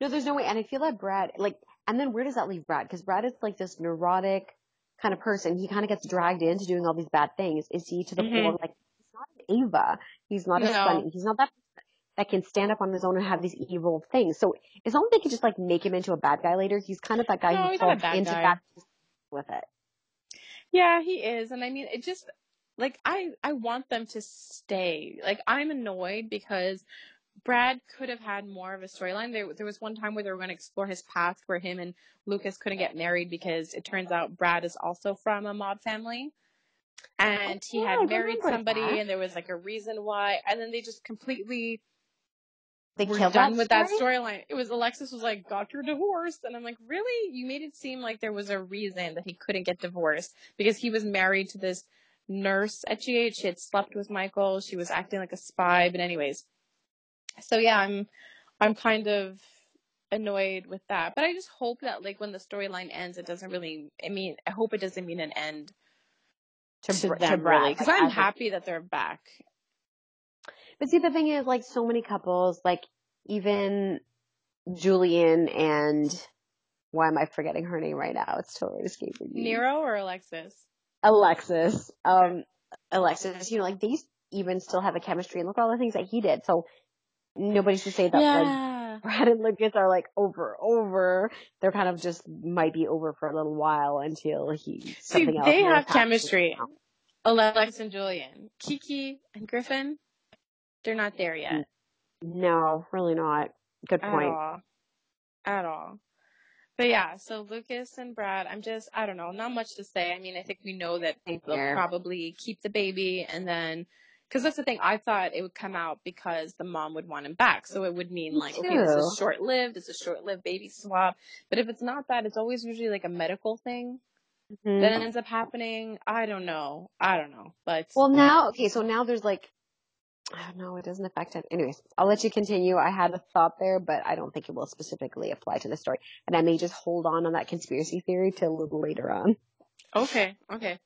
No, there's no way. And I feel that Brad, like, and then where does that leave Brad? Because Brad is like this neurotic kind of person. He kind of gets dragged into doing all these bad things. Is he to the Mhm. point like he's not an Ava? He's not a No. Sonny. He's not that that can stand up on his own and have these evil things. So it's not like they could just like make him into a bad guy later. He's kind of that guy No, who a falls bad into guy. bad with it. Yeah, he is. And I mean, it just, like, I, I want them to stay. Like, I'm annoyed because Brad could have had more of a storyline. There, there was one time where they were going to explore his past where him and Lucas couldn't get married because it turns out Brad is also from a mob family. And he Oh, I had married somebody that. and there was like a reason why. And then they just completely They were killed done that with that storyline. It was Alexis was like, got your divorce. And I'm like, really? You made it seem like there was a reason that he couldn't get divorced because he was married to this nurse at GH. She had slept with Michael. She was acting like a spy. But anyways, so yeah, I'm, I'm kind of annoyed with that. But I just hope that like when the storyline ends, it doesn't really, I mean, I hope it doesn't mean an end to, Br- them Brad, really. Cause like, I'm as a- happy that they're back. But see, the thing is, like, so many couples, like, even Julian and why am I forgetting her name right now? It's totally escaping me. Nero or Alexis? Alexis. Um, Alexis, you know, like, they even still have a chemistry and look at all the things that he did. So nobody's to say that, like, yeah. Brad and Lucas are like over, over. They're kind of just might be over for a little while until he See, something else. they have chemistry. Alex and Julian. Kiki and Griffin, they're not there yet. No, really not. Good At point. all. At all. But yeah, so Lucas and Brad, I'm just, I don't know, not much to say. I mean, I think we know that they'll probably keep the baby and then, because that's the thing, I thought it would come out because the mom would want him back. So it would mean Me like, okay, this is short lived, it's a short lived baby swap. But if it's not that, it's always usually like a medical thing Mhm. that ends up happening. I don't know. I don't know. But Well, now, okay, so now there's like, I don't know, it doesn't affect it. Anyways, I'll let you continue. I had a thought there, but I don't think it will specifically apply to the story. And I may just hold on on that conspiracy theory till a little later on. Okay, okay.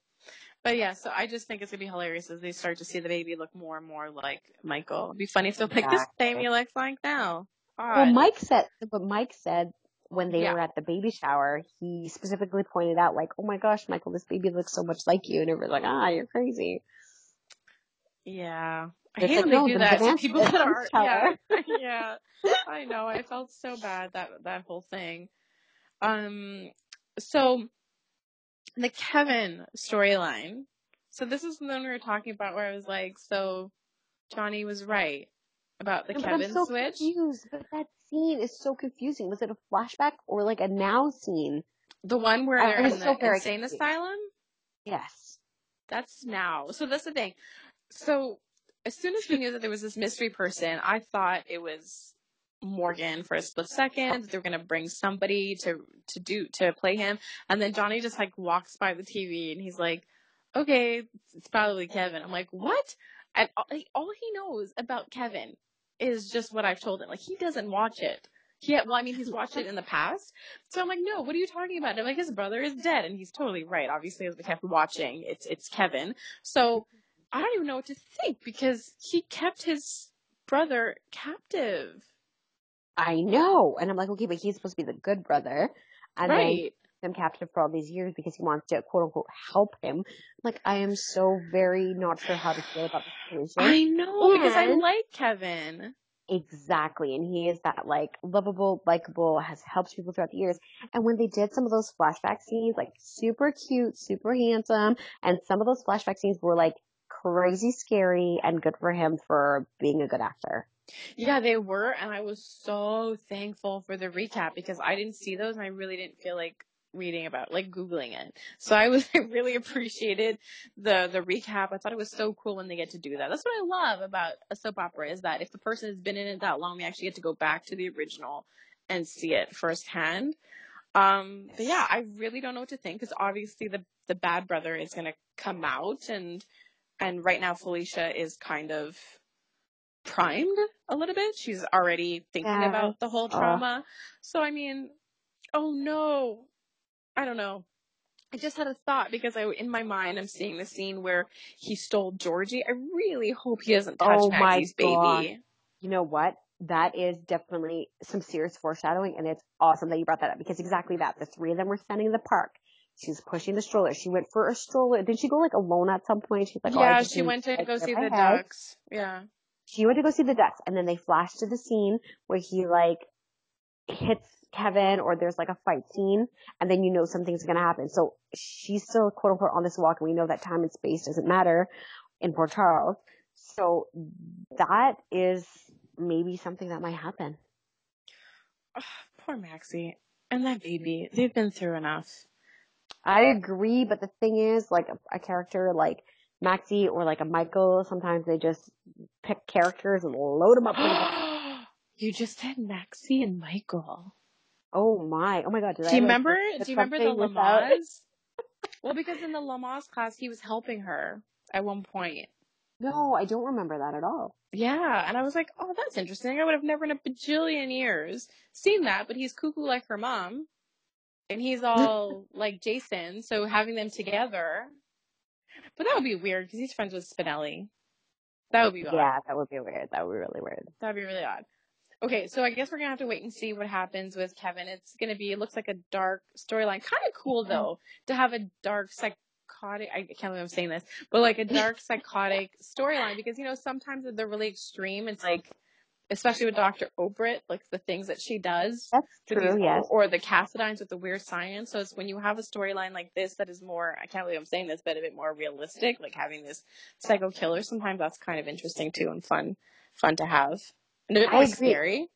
But yeah, so I just think it's gonna be hilarious as they start to see the baby look more and more like Michael. It'd be funny if they're like, this Exactly. baby looks like now. Well, Mike said, but Mike said when they Yeah. were at the baby shower, he specifically pointed out like, oh my gosh, Michael, this baby looks so much like you. And everyone's like, ah, you're crazy. Yeah, I hate like, when they no, do that to people that are yeah yeah. I know. I felt so bad that that whole thing. Um, so the Kevin storyline. So this is the one we were talking about where I was like, so Johnny was right about the but Kevin I'm so switch. confused. But that scene is so confusing. Was it a flashback or like a now scene? The one where I they're was in so the insane asylum. Yes. That's now. So that's the thing. So as soon as we knew that there was this mystery person, I thought it was Morgan for a split second. They're gonna bring somebody to to do to play him, and then Johnny just like walks by the TV and he's like, "Okay, it's probably Kevin." I'm like, "What?" And all, all he knows about Kevin is just what I've told him. Like he doesn't watch it. Yeah, well, I mean, he's watched it in the past. So I'm like, no, what are you talking about? And I'm like, his brother is dead, and he's totally right. Obviously, as we kept watching, it's it's Kevin. So I don't even know what to think because he kept his brother captive. I know. And I'm like, okay, but he's supposed to be the good brother. And then right. him captive for all these years because he wants to quote unquote help him. Like I am so very not sure how to feel about the situation. I know because I like Kevin. Exactly. And he is that like lovable, likable, has helped people throughout the years. And when they did some of those flashback scenes, like super cute, super handsome, and some of those flashback scenes were like crazy scary and good for him for being a good actor. Yeah, they were, and I was so thankful for the recap because I didn't see those, and I really didn't feel like reading about, like googling it. So I was, I really appreciated the the recap. I thought it was so cool when they get to do that. That's what I love about a soap opera is that if the person has been in it that long, we actually get to go back to the original and see it firsthand. Um, but yeah, I really don't know what to think because obviously the the bad brother is gonna come out, and and right now Felicia is kind of primed a little bit. She's already thinking Yeah. about the whole trauma. So I mean, oh no, I don't know. I just had a thought because I, in my mind, I'm seeing the scene where he stole Georgie. I really hope he doesn't touch Oh my Maxie's God. baby. You know what? That is definitely some serious foreshadowing and it's awesome that you brought that up because exactly that. The three of them were standing in the park. She's pushing the stroller. She went for a stroller. Did she go like alone at some point? She's like, oh, yeah, just she went to go see the head. ducks. Yeah. She went to go see the ducks and then they flash to the scene where he like hits Kevin or there's like a fight scene and then you know something's gonna happen. So she's still quote unquote on this walk and we know that time and space doesn't matter in Port Charles. So that is maybe something that might happen. Ugh, poor Maxie and that baby. They've been through enough. I agree, but the thing is, like a, a character like Maxie or like a Michael, sometimes they just pick characters and load them up you just said Maxie and Michael. Oh my! Oh my God! Did Do you remember? Do you remember the Lamaze? well, because in the Lamaze class, he was helping her at one point. No, I don't remember that at all. Yeah, and I was like, oh, that's interesting. I would have never in a bajillion years seen that, but he's cuckoo like her mom. And he's all like Jason, so having them together. But that would be weird because he's friends with Spinelli. That would be odd. Yeah, that would be weird. That would be really weird. That'd be really odd. Okay, so I guess we're gonna have to wait and see what happens with Kevin. It's gonna be, it looks like a dark storyline. Kind of cool though to have a dark psychotic. I can't believe I'm saying this, but like a dark psychotic storyline because you know sometimes they're really extreme, it's like, especially with Dr. Obrecht, like the things that she does. That's true. these- yes. Or the Cassadines with the weird science. So it's when you have a storyline like this that is more, I can't believe I'm saying this, but a bit more realistic, like having this psycho killer, sometimes that's kind of interesting too and fun, fun to have. And a bit more scary.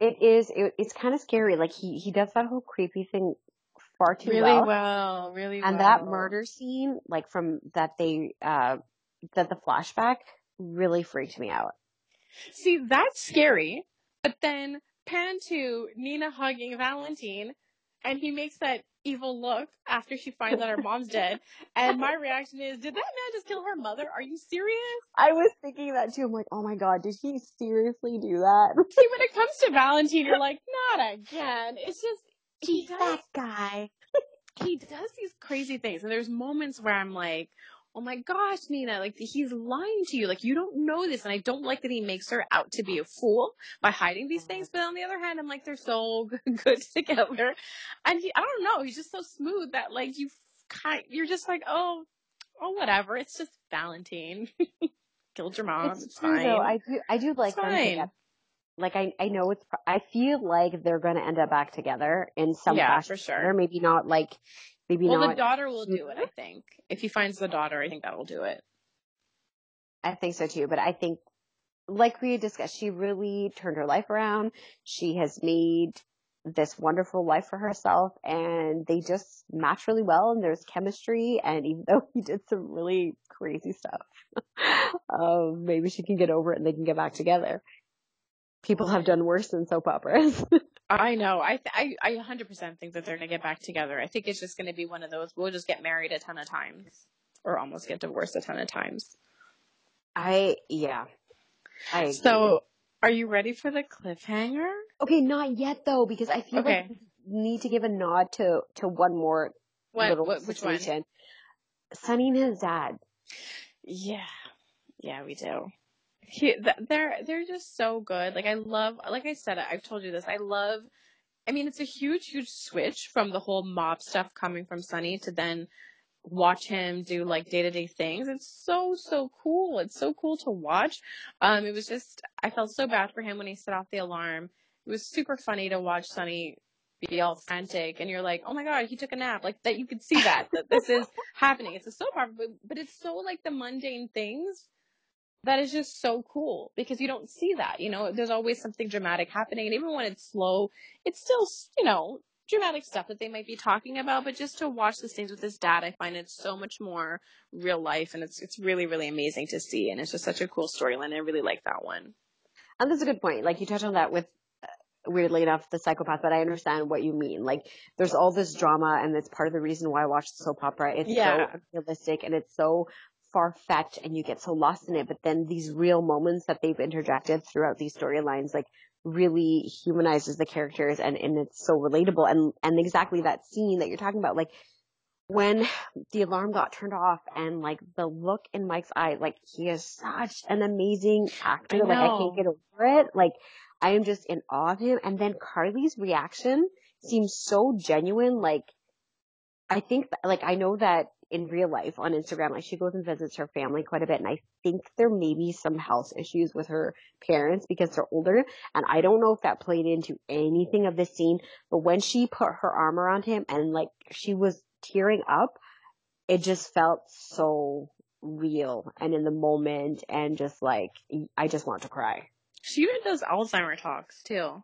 It is. It, it's kind of scary. Like he he does that whole creepy thing far too well. Really well. well, really well. And that murder scene, like from that they uh that the flashback really freaked me out. See, that's scary. But then pan to Nina hugging Valentine, and he makes that evil look after she finds out her mom's dead. And my reaction is, did that man just kill her mother? Are you serious? I was thinking that too. I'm like, oh my god, did he seriously do that? See, when it comes to Valentine, you're like, not again. It's just he He's does that guy. he does these crazy things, and there's moments where I'm like, oh my gosh, Nina, like he's lying to you. Like you don't know this, and I don't like that he makes her out to be a fool by hiding these things. But on the other hand, I'm like, they're so good together, and he, I don't know, he's just so smooth that like you kind, you're just like, oh, oh whatever, it's just Valentine. killed your mom. It's, It's, true fine. though. I do. I do like It's them fine. together. Like I, I know it's. I feel like they're going to end up back together in some Yeah, fashion. for sure. Or maybe not. Like maybe well, not. the daughter will do it. I think if he finds the daughter, I think that will do it. I think so too. But I think, like we discussed, she really turned her life around. She has made this wonderful life for herself, and they just match really well. And there's chemistry. And even though he did some really crazy stuff, um, maybe she can get over it and they can get back together. People have done worse than soap operas. I know. I th- I I 100% think that they're gonna get back together. I think it's just gonna be one of those. We'll just get married a ton of times, or almost get divorced a ton of times. I yeah. I agree. So, are you ready for the cliffhanger? okay, not yet though, because I feel Okay. like we need to give a nod to to one more What? little what which one? situation. Sonny and his dad. Yeah, yeah, we do. He, they're they're just so good. Like I love, like I said, I've told you this. I love. I mean, it's a huge, huge switch from the whole mob stuff coming from Sonny to then watch him do like day to day things. It's so so cool. It's so cool to watch. Um, it was just I felt so bad for him when he set off the alarm. It was super funny to watch Sonny be all frantic and you're like, oh my god, he took a nap. Like that, you could see that that this is happening. It's a soap opera, but, but it's so like the mundane things that is just so cool because you don't see that. You know, there's always something dramatic happening, and even when it's slow, it's still you know dramatic stuff that they might be talking about. But just to watch the scenes with his dad, I find it so much more real life, and it's it's really really amazing to see, and it's just such a cool storyline. I really like that one. And that's a good point. Like you touched on that with uh, weirdly enough the psychopath, but I understand what you mean. Like there's all this drama, and it's part of the reason why I watch the soap opera. It's Yeah. so realistic and it's so far fetched, and you get so lost in it. But then these real moments that they've interjected throughout these storylines, like really humanizes the characters, and and it's so relatable. And and exactly that scene that you're talking about, like when the alarm got turned off and like the look in Mike's eye, like he is such an amazing actor. I Like I can't get over it. Like I am just in awe of him. And then Carly's reaction seems so genuine. Like I think, like I know that in real life on Instagram, like she goes and visits her family quite a bit, and I think there may be some health issues with her parents because they're older. And I don't know if that played into anything of this scene, but when she put her arm around him and like she was tearing up, it just felt so real and in the moment and just like I just want to cry. She even does Alzheimer talks too.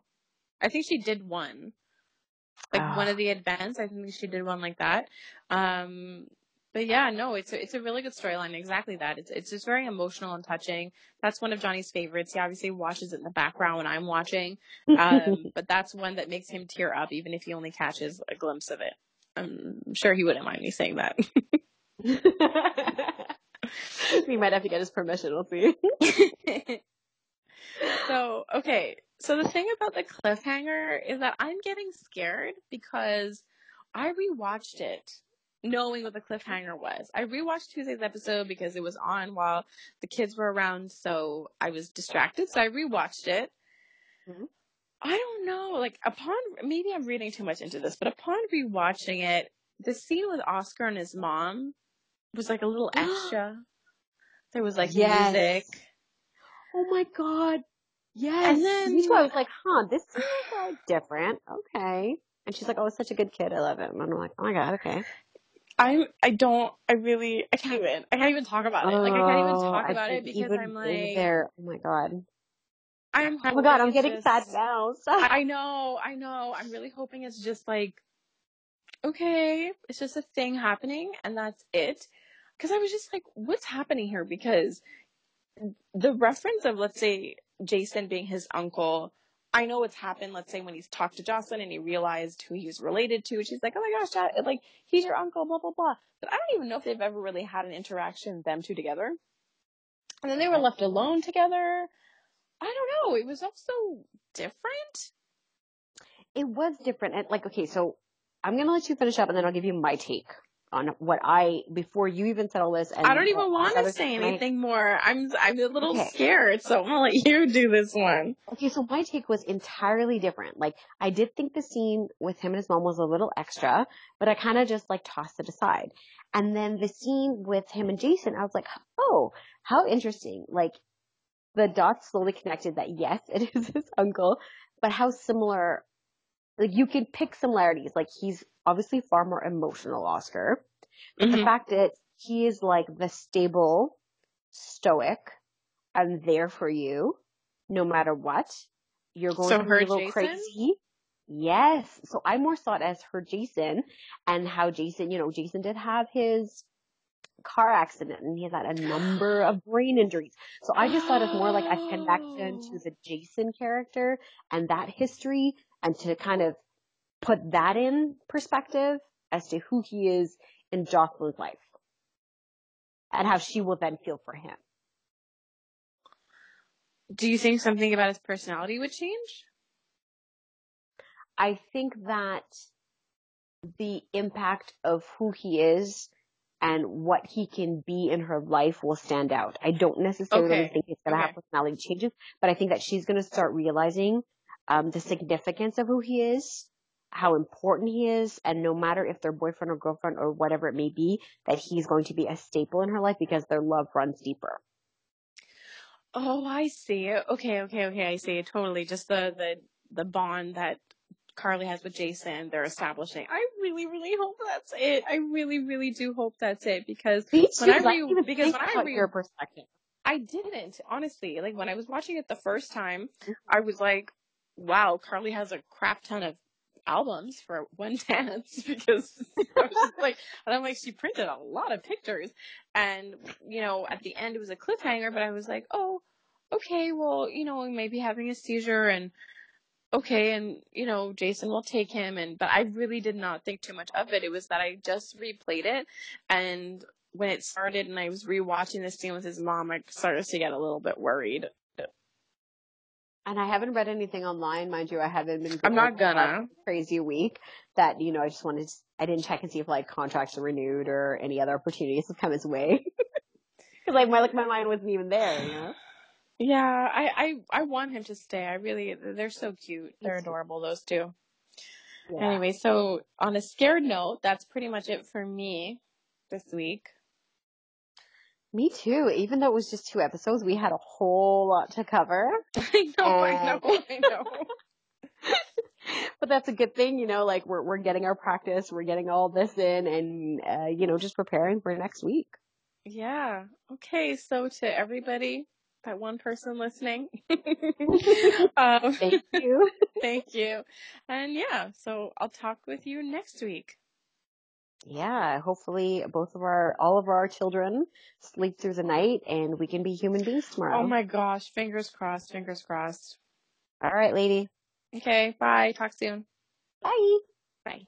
I think she did one. Like one Ah. of the events, I think she did one like that. Um but yeah, no, it's a, it's a really good storyline. Exactly that. It's it's just very emotional and touching. That's one of Johnny's favorites. He obviously watches it in the background when I'm watching. Um, but that's one that makes him tear up, even if he only catches a glimpse of it. I'm sure he wouldn't mind me saying that. we might have to get his permission. We'll see. so okay so the thing about the cliffhanger is that i'm getting scared because i rewatched it knowing what the cliffhanger was i rewatched tuesday's episode because it was on while the kids were around so i was distracted so i rewatched it Mhm. i don't know like upon maybe i'm reading too much into this but upon rewatching it the scene with oscar and his mom was like a little extra there was like Yes. music Oh my god. Yes. And then- me too. I was like, huh, this seems like different. Okay. And she's like, oh, it's such a good kid. I love him. And I'm like, oh my god, okay. I I don't I really I can't even I can't even talk about it. Like I can't even Oh, talk I about it because I'm like there. Oh my god. I'm Oh my god, I'm getting just- sad now. I know, I know. I'm really hoping it's just like okay, it's just a thing happening and that's it. Cuz I was just like what's happening here because the reference of let's say Jason being his uncle I know what's happened, let's say when he's talked to Josslyn and he realized who he was related to. She's like, oh my gosh, Dad, like, he's your uncle, blah, blah, blah. But I don't even know if they've ever really had an interaction, them two together. And then they were left alone together. I don't know. It was also different. it was different. And like, okay, so I'm gonna let you finish up, and then I'll give you my take on what I before you even said all this. And I don't even want to say and I- anything more. I'm I'm a little Okay. scared, so I'm gonna let you do this one. Okay, so my take was entirely different. Like, I did think the scene with him and his mom was a little extra, but I kind of just like tossed it aside. And then the scene with him and Jason, I was like, oh, how interesting. Like the dots slowly connected that yes, it is his uncle, but how similar, like you can pick similarities. Like he's obviously far more emotional, Oscar. But the Mhm. fact that he is like the stable, stoic, I'm there for you no matter what. You're going So to be a little Jason? crazy. Yes. So I more saw it as her Jason and how Jason, you know, Jason did have his car accident and he had a number of brain injuries. So I just thought it was more like a connection to the Jason character and that history and to kind of put that in perspective as to who he is in Josslyn's life and how she will then feel for him. Do you think something about his personality would change? I think that the impact of who he is and what he can be in her life will stand out. I don't necessarily Okay. think it's going to have personality changes, but I think that she's going to start realizing um, the significance of who he is, how important he is, and no matter if they're boyfriend or girlfriend or whatever it may be, that he's going to be a staple in her life because their love runs deeper. Oh, I see. Okay, okay, okay. I see. Totally. Just the the the bond that Carly has with Jason. They're establishing. I really, really hope that's it. I really, really do hope that's it because Me When I re- because when I re- your perspective. I didn't honestly. Like when I was watching it the first time, I was like, "Wow, Carly has a crap ton of albums for one dance." Because like, and I'm like, she printed a lot of pictures, and you know, at the end it was a cliffhanger. But I was like, "Oh, okay, well, you know, he may be having a seizure, and okay, and you know, Jason will take him." And but I really did not think too much of it. It was that I just replayed it, and when it started and I was rewatching this scene with his mom, I started to get a little bit worried. And I haven't read anything online, mind you. I haven't been. I'm not busy. I've had gonna. Crazy week that you know. I just wanted. To, I didn't check and see if like contracts are renewed or any other opportunities have come his way. Because like my like my mind wasn't even there. You know. Yeah, I, I I want him to stay. I really they're so cute. They're adorable those two. Yeah. Anyway, so on a scared note, that's pretty much it for me this week. Me too. Even though it was just two episodes, we had a whole lot to cover. I know, I know, I know. But that's a good thing, you know. Like we're we're getting our practice, we're getting all this in, and uh, you know, just preparing for next week. Yeah. Okay, so to everybody, that one person listening, um, Thank you. thank you. And yeah, so I'll talk with you next week. Yeah, hopefully both of our, all of our children sleep through the night and we can be human beings oh tomorrow. Oh my gosh, fingers crossed, fingers crossed. All right, lady. Okay, bye. Talk soon. Bye. Bye.